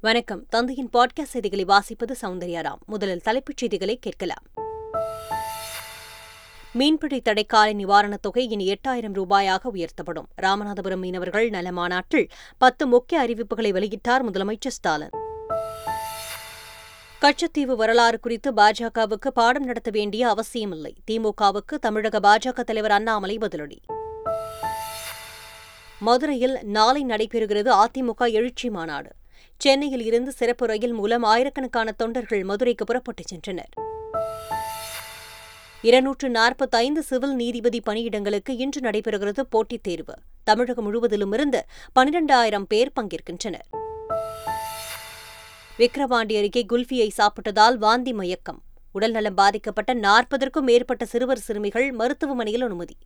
வணக்கம். தந்தையின் பாட்காஸ்ட் செய்திகளை வாசிப்பது சௌந்தர்யாராம் முதலில் தலைப்புச் செய்திகளை கேட்கலாம். மீன்பிடி தடைக்கால நிவாரணத் தொகை இனி எட்டாயிரம் ரூபாயாக உயர்த்தப்படும். ராமநாதபுரம் மீனவர்கள் நல மாநாட்டில் பத்து முக்கிய அறிவிப்புகளை வெளியிட்டார் முதலமைச்சர் ஸ்டாலின். கச்சத்தீவு வரலாறு குறித்து பாஜகவுக்கு பாடம் நடத்த வேண்டிய அவசியமில்லை. திமுகவுக்கு தமிழக பாஜக தலைவர் அண்ணாமலை பதிலடி. மதுரையில் நாளை நடைபெறுகிறது அதிமுக எழுச்சி மாநாடு. சென்னையில் இருந்து சிறப்பு ரயில் மூலம் ஆயிரக்கணக்கான தொண்டர்கள் மதுரைக்கு புறப்பட்டுச் சென்றனர். இருநூற்று நாற்பத்தைந்து சிவில் நீதிபதி பணியிடங்களுக்கு இன்று நடைபெறுகிறது போட்டித் தேர்வு. தமிழகம் முழுவதிலுமிருந்து பனிரெண்டாயிரம் பேர் பங்கேற்கின்றனர். விக்கிரவாண்டி அருகே குல்ஃபியை சாப்பிட்டதால் வாந்தி மயக்கம். உடல்நலம் பாதிக்கப்பட்ட நாற்பதற்கும் மேற்பட்ட சிறுவர் சிறுமிகள் மருத்துவமனையில் அனுமதி.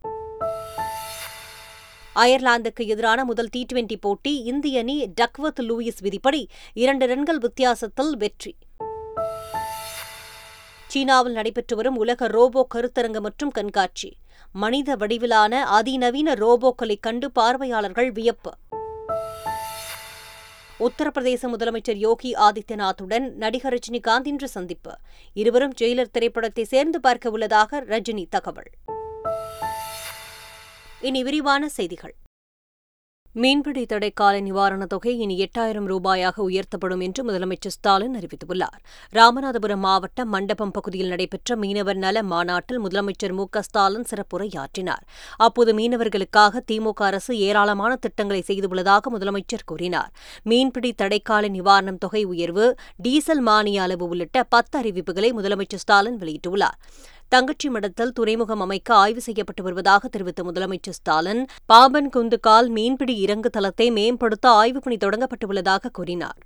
அயர்லாந்துக்கு எதிரான முதல் டி டுவெண்டி போட்டி இந்திய அணி டக்வர்த் லூயிஸ் விதிப்படி இரண்டு ரன்கள் வித்தியாசத்தில் வெற்றி. சீனாவில் நடைபெற்று வரும் உலக ரோபோ கருத்தரங்கு மற்றும் கண்காட்சி. மனித வடிவிலான அதிநவீன ரோபோக்களை கண்டு பார்வையாளர்கள் வியப்பு. உத்தரப்பிரதேச முதலமைச்சர் யோகி ஆதித்யநாத்துடன் நடிகர் ரஜினிகாந்த் இன்று சந்திப்பு. இருவரும் ஜெயிலர் திரைப்படத்தை சேர்ந்து பார்க்க உள்ளதாக ரஜினி தகவல். இனி விரிவான செய்திகள். மீன்பிடி தடைக்கால நிவாரணத் தொகை இனி எட்டாயிரம் ரூபாயாக உயர்த்தப்படும் என்று முதலமைச்சர் ஸ்டாலின் அறிவித்துள்ளார். ராமநாதபுரம் மாவட்டம் மண்டபம் பகுதியில் நடைபெற்ற மீனவர் நல மாநாட்டில் முதலமைச்சர் மு க ஸ்டாலின் சிறப்புரையாற்றினார். அப்போது மீனவர்களுக்காக திமுக அரசு ஏராளமான திட்டங்களை செய்துள்ளதாக முதலமைச்சர் கூறினார். மீன்பிடி தடைக்கால நிவாரணம் தொகை உயர்வு டீசல் மானிய அளவு உள்ளிட்ட பத்து அறிவிப்புகளை முதலமைச்சர் ஸ்டாலின் வெளியிட்டுள்ளார். தங்கச்சி மடத்தில் துறைமுகம் அமைக்க ஆய்வு செய்யப்பட்டு வருவதாக தெரிவித்த முதலமைச்சர் ஸ்டாலின் பாம்பன் குந்துக்கால் மீன்பிடி இறங்கு தளத்தை மேம்படுத்த ஆய்வுப் பணி தொடங்கப்பட்டுள்ளதாக கூறினார்.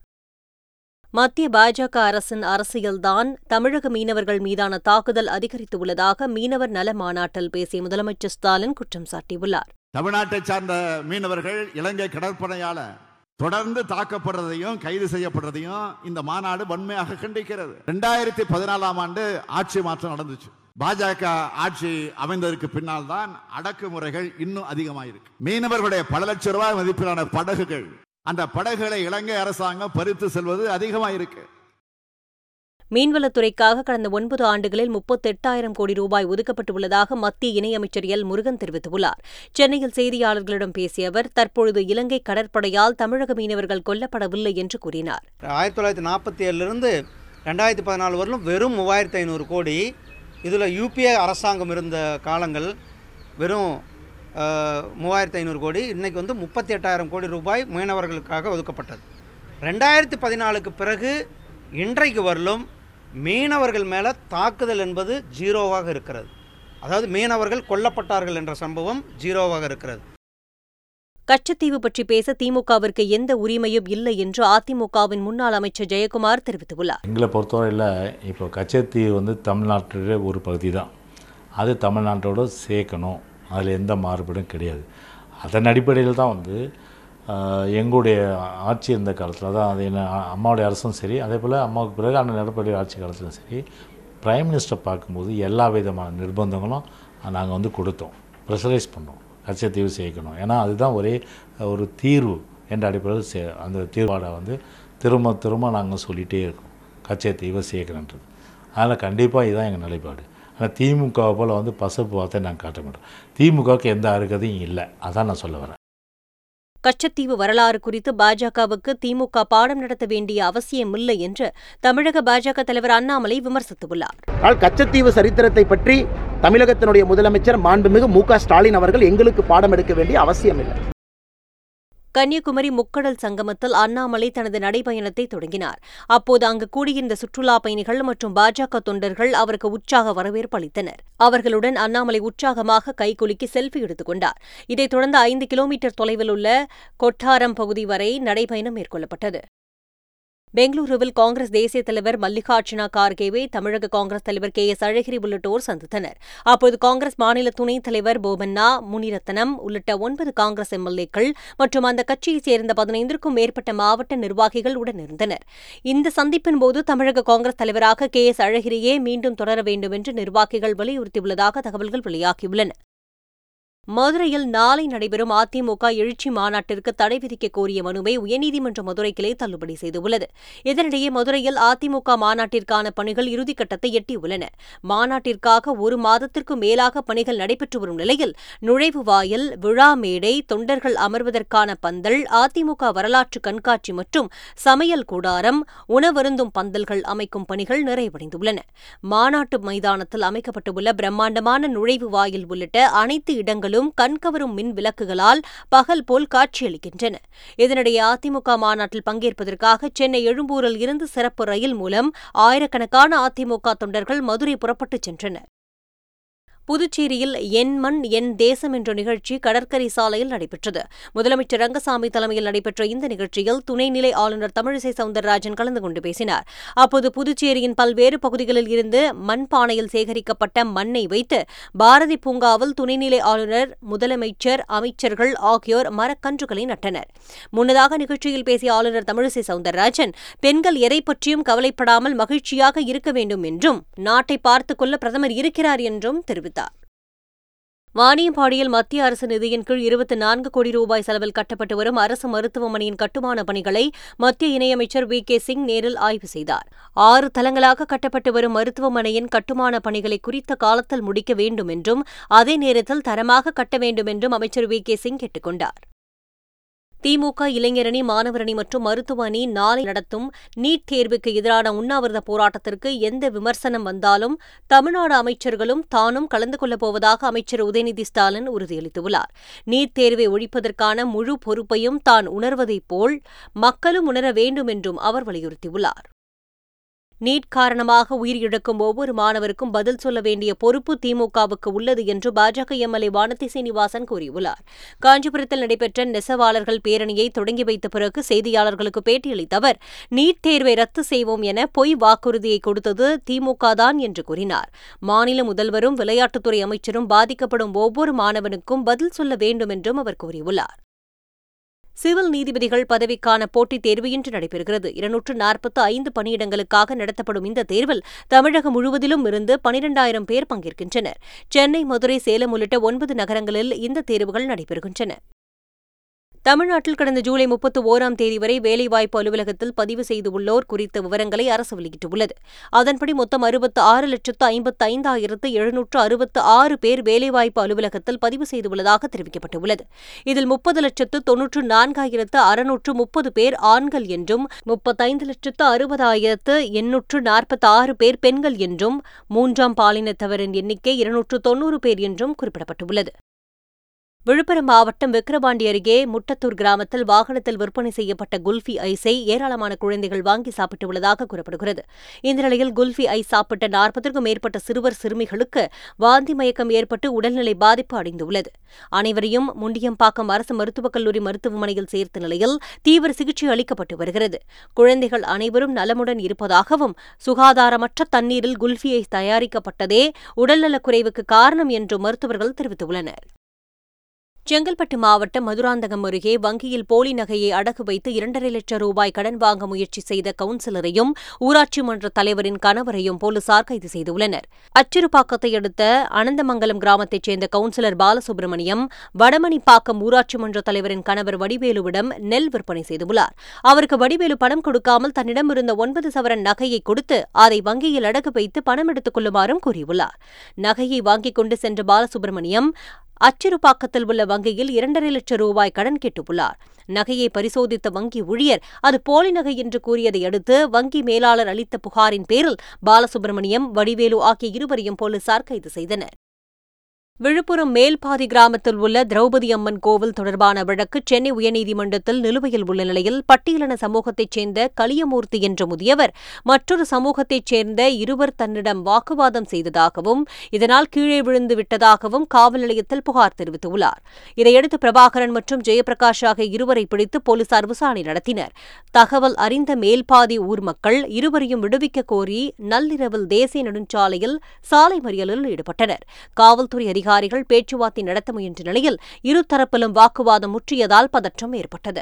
மத்திய பாஜக அரசின் அரசியல்தான் தமிழக மீனவர்கள் மீதான தாக்குதல் அதிகரித்துள்ளதாக மீனவர் நல மாநாட்டில் பேசிய முதலமைச்சர் ஸ்டாலின் குற்றம் சாட்டியுள்ளார். தமிழ்நாட்டை சார்ந்த மீனவர்கள் இலங்கை கடற்படையால தொடர்ந்து தாக்கப்படுறதையும் கைது செய்யப்படுறதையும் இந்த மாநாடு வன்மையாக கண்டிக்கிறது. ரெண்டாயிரத்தி பதினாலாம் ஆண்டு ஆட்சி மாற்றம் நடந்துச்சு. பாஜக ஆட்சி அமைந்ததற்கு பின்னால் தான் அடக்குமுறைகள் இன்னும் அதிகமாயிருக்கு. மீனவர்களுடைய பல லட்சம் ரூபாய் மதிப்பிலான படகுகள் அந்த படகுகளை இலங்கை அரசாங்கம் பறித்து செல்வது அதிகமாயிருக்கு. மீன்வளத்துறைக்காக கடந்த ஒன்பது ஆண்டுகளில் முப்பத்தெட்டாயிரம் கோடி ரூபாய் ஒதுக்கப்பட்டுள்ளதாக மத்திய இணையமைச்சர் எல். முருகன் தெரிவித்துள்ளார். சென்னையில் செய்தியாளர்களிடம் பேசிய அவர் தற்பொழுது இலங்கை கடற்படையால் தமிழக மீனவர்கள் கொல்லப்படவில்லை என்று கூறினார். ஆயிரத்தி தொள்ளாயிரத்தி நாற்பத்தி ஏழுலேருந்து ரெண்டாயிரத்தி பதினாலு வரலும் வெறும் மூவாயிரத்தி ஐநூறு கோடி இதில் யூபிஏ அரசாங்கம் இருந்த காலங்கள் வெறும் மூவாயிரத்து ஐநூறு கோடி இன்றைக்கி வந்து முப்பத்தி எட்டாயிரம் கோடி ரூபாய் மீனவர்களுக்காக ஒதுக்கப்பட்டது. ரெண்டாயிரத்தி பதினாலுக்கு பிறகு இன்றைக்கு வரலும் மீனவர்கள் மேலே தாக்குதல் என்பது ஜீரோவாக இருக்கிறது. அதாவது மீனவர்கள் கொல்லப்பட்டார்கள் என்ற சம்பவம் ஜீரோவாக இருக்கிறது. கச்சத்தீவு பற்றி பேச திமுகவிற்கு எந்த உரிமையும் இல்லை என்று அதிமுகவின் முன்னாள் அமைச்சர் ஜெயக்குமார் தெரிவித்துள்ளார். எங்களை பொறுத்தவரையில் இப்போ கச்சத்தீவு வந்து தமிழ்நாட்டுடைய ஒரு பகுதி தான். அது தமிழ்நாட்டோட சேர்க்கணும். அதில் எந்த மாறுபாடும் கிடையாது. அதன் அடிப்படையில் தான் வந்து எங்களுடைய ஆட்சி இருந்த காலத்தில் தான் அது என்ன அம்மாவுடைய அரசும் சரி அதே போல் அம்மாவுக்கு பிறகு அந்த எடப்பாடி ஆட்சி காலத்திலும் சரி பிரைம் மினிஸ்டர் பார்க்கும்போது எல்லா விதமான நிர்பந்தங்களும் நாங்கள் வந்து கொடுத்தோம். ப்ரெஷரைஸ் பண்ணோம். கச்சத்தீவு சேர்க்கணும் ஏன்னா அதுதான் ஒரே ஒரு தீர்வு என்ற அடிப்படையில் சே அந்த தீர்வாடை வந்து திரும்ப திரும்ப நாங்கள் சொல்லிகிட்டே இருக்கோம். கச்சத்தீவை சேர்க்கணுன்றது அதனால் கண்டிப்பாக இதுதான் எங்கள் நிலைப்பாடு. ஆனால் திமுகவை போல் வந்து பசப்பு வார்த்தை நாங்கள் காட்ட மாட்டோம் திமுகவுக்கு எந்த அருகதையும் இல்லை. அதான் நான் சொல்ல வரேன். கச்சத்தீவு வரலாறு குறித்து பாஜகவுக்கு திமுக பாடம் நடத்த வேண்டிய அவசியமில்லை என்று தமிழக பாஜக தலைவர் அண்ணாமலை விமர்சித்துள்ளார். ஆனால் கச்சத்தீவு சரித்திரத்தை பற்றி தமிழகத்தினுடைய முதலமைச்சர் மாண்புமிகு மு ஸ்டாலின் அவர்கள் எங்களுக்கு பாடம் எடுக்க வேண்டிய அவசியமில்லை. கன்னியாகுமரி முக்கடல் சங்கமத்தில் அண்ணாமலை தனது நடைபயணத்தை தொடங்கினார். அப்போது அங்கு கூடியிருந்த சுற்றுலா பயணிகள் மற்றும் பாஜக தொண்டர்கள் அவருக்கு உற்சாக வரவேற்பு அளித்தனர். அவர்களுடன் அண்ணாமலை உற்சாகமாக கைகுலுக்கி செல்ஃபி எடுத்துக் கொண்டார். இதைத் தொடர்ந்து ஐந்து கிலோமீட்டர் தொலைவில் உள்ள கொட்டாரம் பகுதி வரை நடைபயணம் மேற்கொள்ளப்பட்டது. பெங்களூருவில் காங்கிரஸ் தேசிய தலைவர் மல்லிகார்ஜுனா கார்கேவை தமிழக காங்கிரஸ் தலைவர் கே எஸ் அழகிரி உள்ளிட்டோர் சந்தித்தனர். அப்போது காங்கிரஸ் மாநில துணைத் தலைவர் போபண்ணா முனிரத்னம் உள்ளிட்ட ஒன்பது காங்கிரஸ் எம்எல்ஏக்கள் மற்றும் அந்த கட்சியைச் சேர்ந்த பதினைந்திற்கும் மேற்பட்ட மாவட்ட நிர்வாகிகள் உடனிருந்தனர். இந்த சந்திப்பின் போது தமிழக காங்கிரஸ் தலைவராக கே எஸ் அழகிரியே மீண்டும் தொடர வேண்டும் என்று நிர்வாகிகள் வலியுறுத்தியுள்ளதாக தகவல்கள் வெளியாகியுள்ளன. மதுரையில் நாளை நடைபெறும் அதிமுக எழுச்சி மாநாட்டிற்கு தடை விதிக்க கோரிய மனுவை உயர்நீதிமன்ற மதுரை கிளை தள்ளுபடி செய்துள்ளது. இதனிடையே மதுரையில் அதிமுக மாநாட்டிற்கான பணிகள் இறுதிக்கட்டத்தை எட்டியுள்ளன. மாநாட்டிற்காக ஒரு மாதத்திற்கு மேலாக பணிகள் நடைபெற்று வரும் நிலையில் நுழைவு வாயில் விழா மேடை தொண்டர்கள் அமர்வதற்கான பந்தல் அதிமுக வரலாற்று கண்காட்சி மற்றும் சமையல் கூடாரம் உணவருந்தும் பந்தல்கள் அமைக்கும் பணிகள் நிறைவடைந்துள்ளன. மாநாட்டு மைதானத்தில் அமைக்கப்பட்டுள்ள பிரம்மாண்டமான நுழைவு வாயில் உள்ளிட்ட அனைத்து இடங்களும் கண்கவரும் மின் விளக்குகளால் பகல் போல் காட்சியளிக்கின்றன. இதனிடையே அதிமுக மாநாட்டில் பங்கேற்பதற்காக சென்னை எழும்பூரில் இருந்து சிறப்பு ரயில் மூலம் ஆயிரக்கணக்கான அதிமுக தொண்டர்கள் மதுரை புறப்பட்டுச் சென்றனர். புதுச்சேரியில் என் மண் என் தேசம் என்ற நிகழ்ச்சி கடற்கரை சாலையில் நடைபெற்றது. முதலமைச்சர் ரங்கசாமி தலைமையில் நடைபெற்ற இந்த நிகழ்ச்சியில் துணைநிலை ஆளுநர் தமிழிசை சவுந்தரராஜன் கலந்து கொண்டு பேசினார். அப்போது புதுச்சேரியின் பல்வேறு பகுதிகளில் இருந்து மண்பானையில் சேகரிக்கப்பட்ட மண்ணை வைத்து பாரதி பூங்காவில் துணைநிலை ஆளுநர் முதலமைச்சர் அமைச்சர்கள் ஆகியோர் மரக்கன்றுகளை நட்டனர். முன்னதாக நிகழ்ச்சியில் பேசிய ஆளுநர் தமிழிசை சவுந்தரராஜன் பெண்கள் எதை பற்றியும் கவலைப்படாமல் மகிழ்ச்சியாக இருக்க வேண்டும் என்றும் நாட்டை பார்த்துக் கொள்ள பிரதமர் இருக்கிறார் என்றும் தெரிவித்தார். வாணியம்பாடியில் மத்திய அரசு நிதியின் கீழ் இருபத்தி நான்கு கோடி ரூபாய் செலவில் கட்டப்பட்டு வரும் அரசு மருத்துவமனையின் கட்டுமான பணிகளை மத்திய இணையமைச்சர் வி. கே. சிங் நேரில் ஆய்வு செய்தார். ஆறு தளங்களாக கட்டப்பட்டு வரும் மருத்துவமனையின் கட்டுமான பணிகளை குறித்த காலத்தில் முடிக்க வேண்டும் என்றும் அதே நேரத்தில் தரமாக கட்ட வேண்டும் என்றும் அமைச்சர் வி. கே. சிங் கேட்டுக் கொண்டார். திமுக இளைஞரணி மாணவரணி மற்றும் மருத்துவ அணி நாளை நடத்தும். நீட் தேர்வுக்கு எதிரான உண்ணாவிரத போராட்டத்திற்கு எந்த விமர்சனம் வந்தாலும் தமிழ்நாடு அமைச்சர்களும் தானும் கலந்து கொள்ளப் போவதாக அமைச்சர் உதயநிதி ஸ்டாலின் உறுதியளித்துள்ளார். நீட் தேர்வை ஒழிப்பதற்கான முழு பொறுப்பையும் தான் உணர்வதைப் போல் மக்களும் உணர வேண்டும் என்றும் அவர் வலியுறுத்தியுள்ளார். நீட் காரணமாக உயிரிழக்கும் ஒவ்வொரு மாணவருக்கும் பதில் சொல்ல வேண்டிய பொறுப்பு திமுகவுக்கு உள்ளது என்று பாஜக எம்எல்ஏ வானதி சீனிவாசன் கூறியுள்ளார். காஞ்சிபுரத்தில் நடைபெற்ற நெசவாளர்கள் பேரணியை தொடங்கி வைத்த பிறகு செய்தியாளர்களுக்கு பேட்டியளித்த அவர் நீட் தேர்வை ரத்து செய்வோம் என பொய் வாக்குறுதியை கொடுத்தது திமுக தான் என்று கூறினார். மாநில முதல்வரும் விளையாட்டுத்துறை அமைச்சரும் பாதிக்கப்படும் ஒவ்வொரு மாணவனுக்கும் பதில் சொல்ல வேண்டும் என்றும் அவர் கூறியுள்ளார். சிவில் நீதிபதிகள் பதவிக்கான போட்டித் தேர்வு இன்று நடைபெறுகிறது. இருநூற்று நாற்பத்து ஐந்து பணியிடங்களுக்காக நடத்தப்படும் இந்த தேர்வில் தமிழகம் முழுவதிலும் இருந்து பனிரெண்டாயிரம் பேர் பங்கேற்கின்றனர். சென்னை மதுரை சேலம் உள்ளிட்ட ஒன்பது நகரங்களில் இந்த தேர்வுகள் நடைபெறுகின்றன. தமிழ்நாட்டில் கடந்த ஜூலை முப்பத்து ஓராம் தேதி வரை வேலைவாய்ப்பு அலுவலகத்தில் பதிவு செய்துள்ளோர் குறித்த விவரங்களை அரசு வெளியிட்டுள்ளது. அதன்படி மொத்தம் அறுபத்து ஆறு லட்சத்து ஐம்பத்து ஐந்தாயிரத்து எழுநூற்று அறுபத்து ஆறு பேர் வேலைவாய்ப்பு அலுவலகத்தில் பதிவு செய்துள்ளதாக தெரிவிக்கப்பட்டுள்ளது. இதில் முப்பது லட்சத்து தொன்னூற்று நான்காயிரத்து அறுநூற்று முப்பது பேர் ஆண்கள் என்றும் முப்பத்தைந்து லட்சத்து அறுபதாயிரத்து எண்ணூற்று நாற்பத்தி ஆறு பேர் பெண்கள் என்றும் மூன்றாம் பாலினத்தவரின் எண்ணிக்கை இருநூற்று தொன்னூறு பேர் என்றும் குறிப்பிடப்பட்டுள்ளது. விழுப்புரம் மாவட்டம் விக்கிரவாண்டி அருகே முட்டத்தூர் கிராமத்தில் வாகனத்தில் விற்பனை செய்யப்பட்ட குல்ஃபி ஐஸை ஏராளமான குழந்தைகள் வாங்கி சாப்பிட்டுள்ளதாக கூறப்படுகிறது. இந்த நிலையில் குல்ஃபி ஐஸ் சாப்பிட்ட நாற்பதற்கும் மேற்பட்ட சிறுவர் சிறுமிகளுக்கு வாந்தி மயக்கம் ஏற்பட்டு உடல்நிலை பாதிப்பு அடைந்துள்ளது. அனைவரையும் முண்டியம்பாக்கம் அரசு மருத்துவக் கல்லூரி மருத்துவமனையில் சேர்த்த நிலையில் தீவிர சிகிச்சை அளிக்கப்பட்டு வருகிறது. குழந்தைகள் அனைவரும் நலமுடன் இருப்பதாகவும் சுகாதாரமற்ற தண்ணீரில் குல்ஃபி ஐஸ் தயாரிக்கப்பட்டதே உடல்நலக்குறைவுக்கு காரணம் என்றும் மருத்துவர்கள் தெரிவித்துள்ளனர். செங்கல்பட்டு மாவட்டம் மதுராந்தகம் அருகே வங்கியில் போலி நகையை அடகு வைத்து இரண்டரை லட்சம் ரூபாய் கடன் வாங்க முயற்சி செய்த கவுன்சிலரையும் ஊராட்சி மன்ற தலைவரின் கணவரையும் போலீசார் கைது செய்துள்ளனர். அச்சிறுபாக்கத்தை அடுத்த அனந்தமங்கலம் கிராமத்தைச் சேர்ந்த கவுன்சிலர் பாலசுப்ரமணியம் வடமணிப்பாக்கம் ஊராட்சி மன்ற தலைவரின் கணவர் வடிவேலுவிடம் நெல் விற்பனை செய்துள்ளார். அவருக்கு வடிவேலு பணம் கொடுக்காமல் தன்னிடமிருந்த ஒன்பது சவரன் நகையை கொடுத்து அதை வங்கியில் அடகு வைத்து பணம் எடுத்துக் கொள்ளுமாறும் கூறியுள்ளார். நகையை வாங்கிக் கொண்டு சென்ற பாலசுப்ரமணியம் அச்சிறுபாக்கத்தில் உள்ள வங்கியில் இரண்டரை லட்சம் ரூபாய் கடன் கேட்டுள்ளார். நகையை பரிசோதித்த வங்கி ஊழியர் அது போலி நகை என்று கூறியதை அடுத்து வங்கி மேலாளர் அளித்த புகாரின் பேரில் பாலசுப்ரமணியம் வடிவேலு ஆகிய இருவரையும் போலீசார் கைது செய்தனர். விழுப்புரம் மேல்பாதி கிராமத்தில் உள்ள திரௌபதி அம்மன் கோவில் தொடர்பான வழக்கு சென்னை உயர்நீதிமன்றத்தில் நிலுவையில் உள்ள நிலையில் பட்டியலின சமூகத்தைச் சேர்ந்த கலியமூர்த்தி என்ற முதியவர் மற்றொரு சமூகத்தைச் சேர்ந்த இருவர் தன்னிடம் வாக்குவாதம் செய்ததாகவும் இதனால் கீழே விழுந்து விட்டதாகவும் காவல் நிலையத்தில் புகார் தெரிவித்துள்ளார். இதையடுத்து பிரபாகரன் மற்றும் ஜெயபிரகாஷ் ஆகிய இருவரை பிடித்து போலீசார் விசாரணை நடத்தினர். தகவல் அறிந்த மேல்பாதி ஊர் மக்கள் இருவரையும் விடுவிக்க கோரி நள்ளிரவில் தேசிய நெடுஞ்சாலையில் சாலை மறியலில் ஈடுபட்டனர். காவல்துறை அதிகாரிகள் பேச்சுவார்த்தை நடத்த முயன்ற நிலையில் இருதரப்பிலும் வாக்குவாதம் முற்றியதால் பதற்றம் ஏற்பட்டது.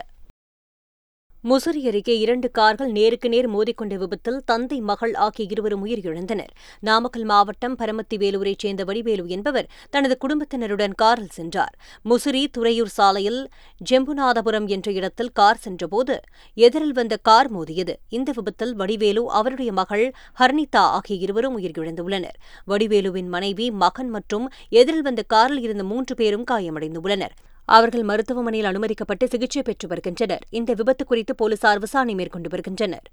முசிறி அருகே இரண்டு கார்கள் நேருக்கு நேர் மோதிக்கொண்ட விபத்தில் தந்தை மகள் ஆகிய இருவரும் உயிரிழந்தனர். நாமக்கல் மாவட்டம் பரமத்தி வேலூரைச் சேர்ந்த வடிவேலு என்பவர் தனது குடும்பத்தினருடன் காரில் சென்றார். முசிறி துறையூர் சாலையில் ஜெம்புநாதபுரம் என்ற இடத்தில் கார் சென்றபோது எதிரில் வந்த கார் மோதியது. இந்த விபத்தில் வடிவேலு அவருடைய மகள் ஹர்னிதா ஆகிய இருவரும் உயிரிழந்துள்ளனர். வடிவேலுவின் மனைவி மகன் மற்றும் எதிரில் வந்த காரில் இருந்த மூன்று பேரும் காயமடைந்துள்ளனர். அவர்கள் மருத்துவமனையில் அனுமதிக்கப்பட்டு சிகிச்சை பெற்று வருகின்றனர். இந்த விபத்து குறித்து போலீசார் விசாரணை மேற்கொண்டு வருகின்றனர்.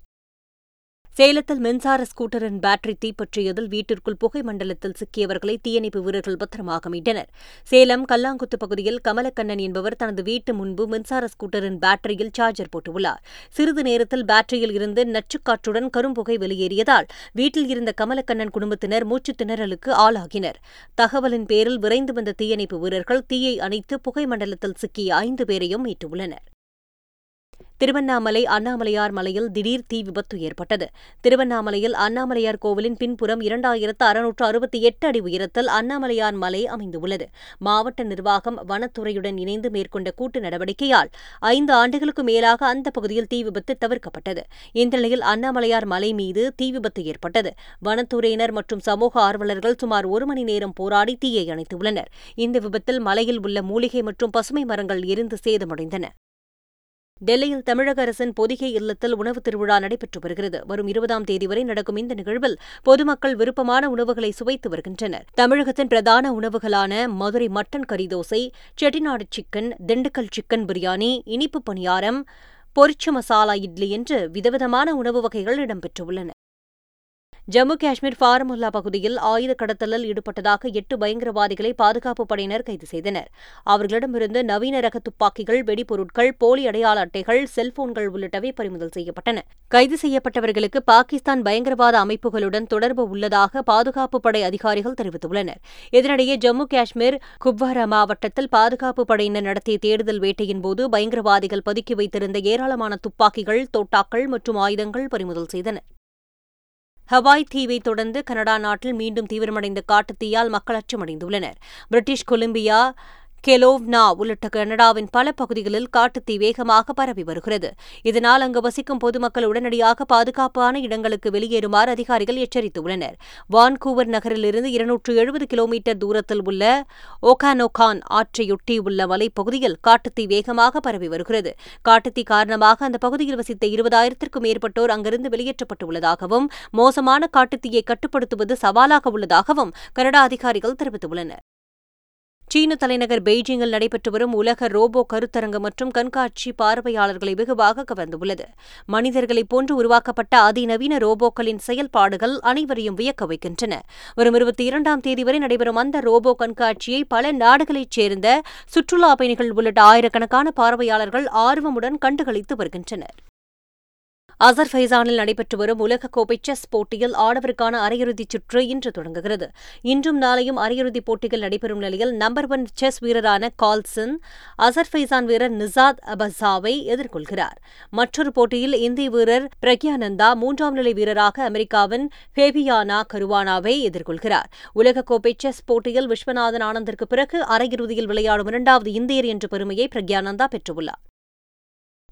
சேலத்தில் மின்சார ஸ்கூட்டரின் பேட்டரி தீப்பற்றியதில் வீட்டிற்குள் புகை மண்டலத்தில் சிக்கியவர்களை தீயணைப்பு வீரர்கள் பத்திரமாக மீட்டனர் சேலம் கல்லாங்குத்து பகுதியில் கமலக்கண்ணன் என்பவர் தனது வீட்டு முன்பு மின்சார ஸ்கூட்டரின் பேட்டரியில் சார்ஜர் போட்டுள்ளார். சிறிது நேரத்தில் பேட்டரியில் இருந்து நச்சுக்காற்றுடன் கரும்புகை வெளியேறியதால் வீட்டில் இருந்த கமலக்கண்ணன் குடும்பத்தினர் மூச்சுத் திணறலுக்கு ஆளாகினர். தகவலின் பேரில் விரைந்து வந்த தீயணைப்பு வீரர்கள் தீயை அணைத்து புகை மண்டலத்தில் சிக்கிய ஐந்து பேரையும் மீட்டுள்ளனர். திருவண்ணாமலை அண்ணாமலையார் மலையில் திடீர் தீ விபத்து ஏற்பட்டது. திருவண்ணாமலையில் அண்ணாமலையார் கோவிலின் பின்புறம் இரண்டாயிரத்து அறுநூற்று அறுபத்தி எட்டு அடி உயரத்தில் அண்ணாமலையார் மலை அமைந்துள்ளது. மாவட்ட நிர்வாகம் வனத்துறையுடன் இணைந்து மேற்கொண்ட கூட்டு நடவடிக்கையால் ஐந்து ஆண்டுகளுக்கு மேலாக அந்த பகுதியில் தீ விபத்து தவிர்க்கப்பட்டது. இந்த நிலையில் அண்ணாமலையார் மலை மீது தீ விபத்து ஏற்பட்டது. வனத்துறையினர் மற்றும் சமூக ஆர்வலர்கள் சுமார் ஒரு மணி நேரம் போராடி தீயை அணைத்துள்ளனர். இந்த விபத்தில் மலையில் உள்ள மூலிகை மற்றும் பசுமை மரங்கள் எரிந்து சேதமடைந்தன. டெல்லியில் தமிழக அரசின் பொதிகை இல்லத்தில் உணவு திருவிழா நடைபெற்று வருகிறது. வரும் இருபதாம் தேதி வரை நடக்கும் இந்த நிகழ்வில் பொதுமக்கள் விருப்பமான உணவுகளை சுவைத்து வருகின்றனர். தமிழகத்தின் பிரதான உணவுகளான மதுரை மட்டன் கறிதோசை செட்டிநாடு சிக்கன் திண்டுக்கல் சிக்கன் பிரியாணி இனிப்பு பணியாரம் பொரிச்ச மசாலா இட்லி என்று விதவிதமான உணவு வகைகள் இடம்பெற்றுள்ளன. ஜம்மு காஷ்மீர் ஃபாரமுல்லா பகுதியில் ஆயுத கடத்தலில் ஈடுபட்டதாக எட்டு பயங்கரவாதிகளை பாதுகாப்புப் படையினர் கைது செய்தனர். அவர்களிடமிருந்து நவீன ரக துப்பாக்கிகள் வெடிபொருட்கள் போலி அடையாள அட்டைகள் செல்போன்கள் உள்ளிட்டவை பறிமுதல் செய்யப்பட்டன. கைது செய்யப்பட்டவர்களுக்கு பாகிஸ்தான் பயங்கரவாத அமைப்புகளுடன் தொடர்பு உள்ளதாக பாதுகாப்பு படை அதிகாரிகள் தெரிவித்துள்ளனர். இதனிடையே ஜம்மு காஷ்மீர் குப்வாரா மாவட்டத்தில் பாதுகாப்பு படையினர் நடத்திய தேடுதல் வேட்டையின் போது பயங்கரவாதிகள் பதுக்கி வைத்திருந்த ஏராளமான துப்பாக்கிகள் தோட்டாக்கள் மற்றும் ஆயுதங்கள் பறிமுதல் செய்தனர். ஹவாய் தீவை தொடர்ந்து கனடா நாட்டில் மீண்டும் தீவிரமடைந்த காட்டுத்தீயால் மக்கள் அச்சமடைந்துள்ளனர். பிரிட்டிஷ் கொலம்பியா கெலோவ்னா உள்ளிட்ட கனடாவின் பல பகுதிகளில் காட்டுத்தீ வேகமாக பரவி வருகிறது. இதனால் அங்கு வசிக்கும் பொதுமக்கள் உடனடியாக பாதுகாப்பான இடங்களுக்கு வெளியேறுமாறு அதிகாரிகள் எச்சரித்துள்ளனர். வான்கூவர் நகரிலிருந்து இருநூற்று எழுபது கிலோமீட்டர் தூரத்தில் உள்ள ஓகானோகான் ஆற்றையொட்டியுள்ள மலைப்பகுதியில் காட்டுத்தீ வேகமாக பரவி வருகிறது. காட்டுத்தீ காரணமாக அந்த பகுதியில் வசித்த இருபதாயிரத்திற்கும் மேற்பட்டோர் அங்கிருந்து வெளியேற்றப்பட்டுள்ளதாகவும் மோசமான காட்டுத்தீயை கட்டுப்படுத்துவது சவாலாக உள்ளதாகவும் கனடா அதிகாரிகள் தெரிவித்துள்ளனர். சீன தலைநகர் பெய்ஜிங்கில் நடைபெற்று வரும் உலக ரோபோ கருத்தரங்கு மற்றும் கண்காட்சி பார்வையாளர்களை வெகுவாக கவர்ந்துள்ளது. மனிதர்களைப் போன்று உருவாக்கப்பட்ட அதிநவீன ரோபோக்களின் செயல்பாடுகள் அனைவரையும் வியக்க வைக்கின்றன. வரும் இருபத்தி இரண்டாம் தேதி வரை நடைபெறும் அந்த ரோபோ கண்காட்சியை பல நாடுகளைச் சேர்ந்த சுற்றுலா பயணிகள் உள்ளிட்ட ஆயிரக்கணக்கான பார்வையாளர்கள் ஆர்வமுடன் கண்டுகளித்து வருகின்றனர். அசர்பைசானில் நடைபெற்று வரும் உலகக்கோப்பை செஸ் போட்டியில் ஆடவருக்கான அரையிறுதிச் சுற்று இன்று தொடங்குகிறது. இன்றும் நாளையும் அரையிறுதிப் போட்டிகள் நடைபெறும் நிலையில் நம்பர் ஒன் செஸ் வீரரான கால்சன் அசர்பைசான் வீரர் நிசாத் அபசாவை எதிர்கொள்கிறார். மற்றொரு போட்டியில் இந்திய வீரர் பிரக்யானந்தா மூன்றாம் நிலை வீரராக அமெரிக்காவின் ஃபேபியானா கருவானாவை எதிர்கொள்கிறார். உலகக்கோப்பை செஸ் போட்டியில் விஸ்வநாதன் ஆனந்திற்கு பிறகு அரையிறுதியில் விளையாடும் இரண்டாவது இந்தியர் என்ற பெருமையை பிரக்யானந்தா பெற்றுள்ளார்.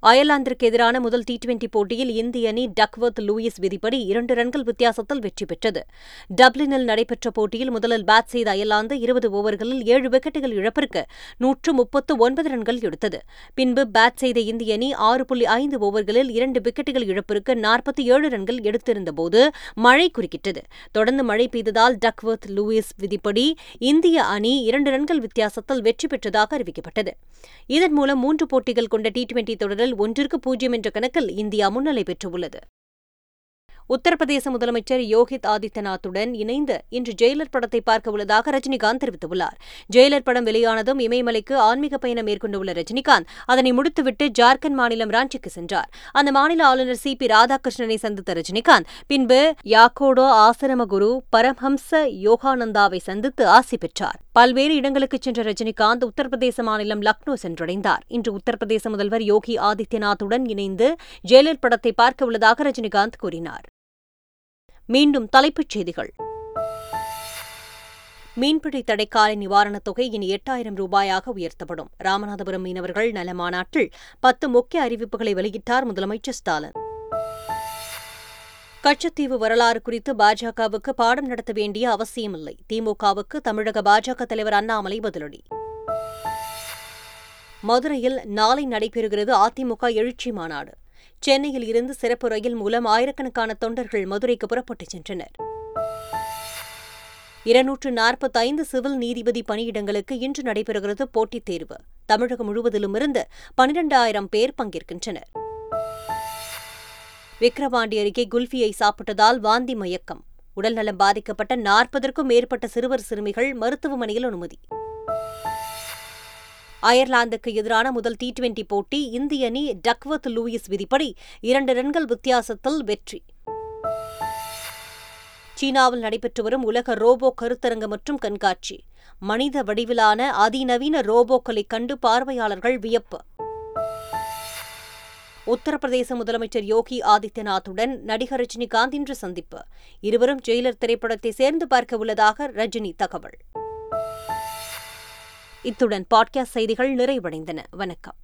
அயர்லாந்திற்கு எதிரான முதல் டி டுவெண்டி போட்டியில் இந்திய அணி டக்வர்த் லூயிஸ் விதிப்படி இரண்டு ரன்கள் வித்தியாசத்தில் வெற்றி பெற்றது. டப்ளினில் நடைபெற்ற போட்டியில் முதலில் பேட் செய்த அயர்லாந்து இருபது ஓவர்களில் ஏழு விக்கெட்டுகள் இழப்பிற்கு நூற்று முப்பத்து ஒன்பது ரன்கள் எடுத்தது. பின்பு பேட் செய்த இந்திய அணி ஆறு புள்ளி ஐந்து ஓவர்களில் இரண்டு விக்கெட்டுகள் இழப்பிற்கு நாற்பத்தி ஏழு ரன்கள் எடுத்திருந்தபோது மழை குறுக்கிட்டது. தொடர்ந்து மழை பெய்ததால் டக்வர்த் லூயிஸ் விதிப்படி இந்திய அணி இரண்டு ரன்கள் வித்தியாசத்தில் வெற்றி பெற்றதாக அறிவிக்கப்பட்டது. இதன் மூலம் மூன்று போட்டிகள் கொண்ட டி டுவெண்டி தொடரில் ஒன்றிற்கு பூஜ்ஜியம் என்ற கணக்கில் இந்தியா முன்னிலை பெற்றுள்ளது. உத்தரப்பிரதேச முதலமைச்சர் யோகித் ஆதித்யநாத்துடன் இணைந்து இன்று ஜெயிலர் படத்தை பார்க்க உள்ளதாக ரஜினிகாந்த் தெரிவித்துள்ளார். ஜெயிலர் படம் வெளியானதும் இமயமலைக்கு ஆன்மீக பயணம் மேற்கொண்டுள்ள ரஜினிகாந்த் அதனை முடித்துவிட்டு ஜார்க்கண்ட் மாநிலம் ராஞ்சிக்கு சென்றார். அந்த மாநில ஆளுநர் சி. பி. ராதாகிருஷ்ணனை சந்தித்த ரஜினிகாந்த் பின்பு யாக்கோடோ ஆசிரம குரு பரமஹம்ச யோகானந்தாவை சந்தித்து ஆசி பெற்றார். பல்வேறு இடங்களுக்கு சென்ற ரஜினிகாந்த் உத்தரப்பிரதேச மாநிலம் லக்னோ சென்றடைந்தார். இன்று உத்தரப்பிரதேச முதல்வர் யோகி ஆதித்யநாத்துடன் இணைந்து ஜெயிலர் படத்தை பார்க்க உள்ளதாக ரஜினிகாந்த் கூறினார். மீண்டும் தலைப்புச் செய்திகள். மீன்பிடி தடைக்கால நிவாரணத் தொகை இனி எட்டாயிரம் ரூபாயாக உயர்த்தப்படும். ராமநாதபுரம் மீனவர்கள் நல மாநாட்டில் பத்து முக்கிய அறிவிப்புகளை வெளியிட்டார் முதலமைச்சர் ஸ்டாலின். கச்சத்தீவு வரலாறு குறித்து பாஜகவுக்கு பாடம் நடத்த வேண்டிய அவசியமில்லை. திமுகவுக்கு தமிழக பாஜக தலைவர் அண்ணாமலை பதிலடி. மதுரையில் நாளை நடைபெறுகிறது அதிமுக எழுச்சி மாநாடு. சென்னையில் இருந்து சிறப்பு ரயில் மூலம் ஆயிரக்கணக்கான தொண்டர்கள் மதுரைக்கு புறப்பட்டுச் சென்றனர். இருநூற்று நாற்பத்தைந்து சிவில் நீதிபதி பணியிடங்களுக்கு இன்று நடைபெறுகிறது போட்டித் தேர்வு. தமிழகம் முழுவதிலும் இருந்து பனிரெண்டாயிரம் பேர் பங்கேற்கின்றனர். விக்கிரவாண்டி அருகே குல்ஃபியை சாப்பிட்டதால் வாந்தி மயக்கம். உடல்நலம் பாதிக்கப்பட்ட நாற்பதற்கும் மேற்பட்ட சிறுவர் சிறுமிகள் மருத்துவமனையில் அனுமதி. அயர்லாந்துக்கு எதிரான முதல் டி டுவெண்டி போட்டி இந்திய அணி டக்வர்த் லூயிஸ் விதிப்படி இரண்டு ரன்கள் வித்தியாசத்தில் வெற்றி. சீனாவில் நடைபெற்று வரும் உலக ரோபோ கருத்தரங்கு மற்றும் கண்காட்சி. மனித வடிவிலான அதிநவீன ரோபோக்களை கண்டு பார்வையாளர்கள் வியப்பு. உத்தரப்பிரதேச முதலமைச்சர் யோகி ஆதித்யநாத்துடன் நடிகர் ரஜினிகாந்த் இன்று சந்திப்பு. இருவரும் ஜெயிலர் திரைப்படத்தை சேர்ந்து பார்க்க உள்ளதாக ரஜினி தகவல். இத்துடன் பாட்காஸ்ட் செய்திகள் நிறைவடைந்தன. வணக்கம்.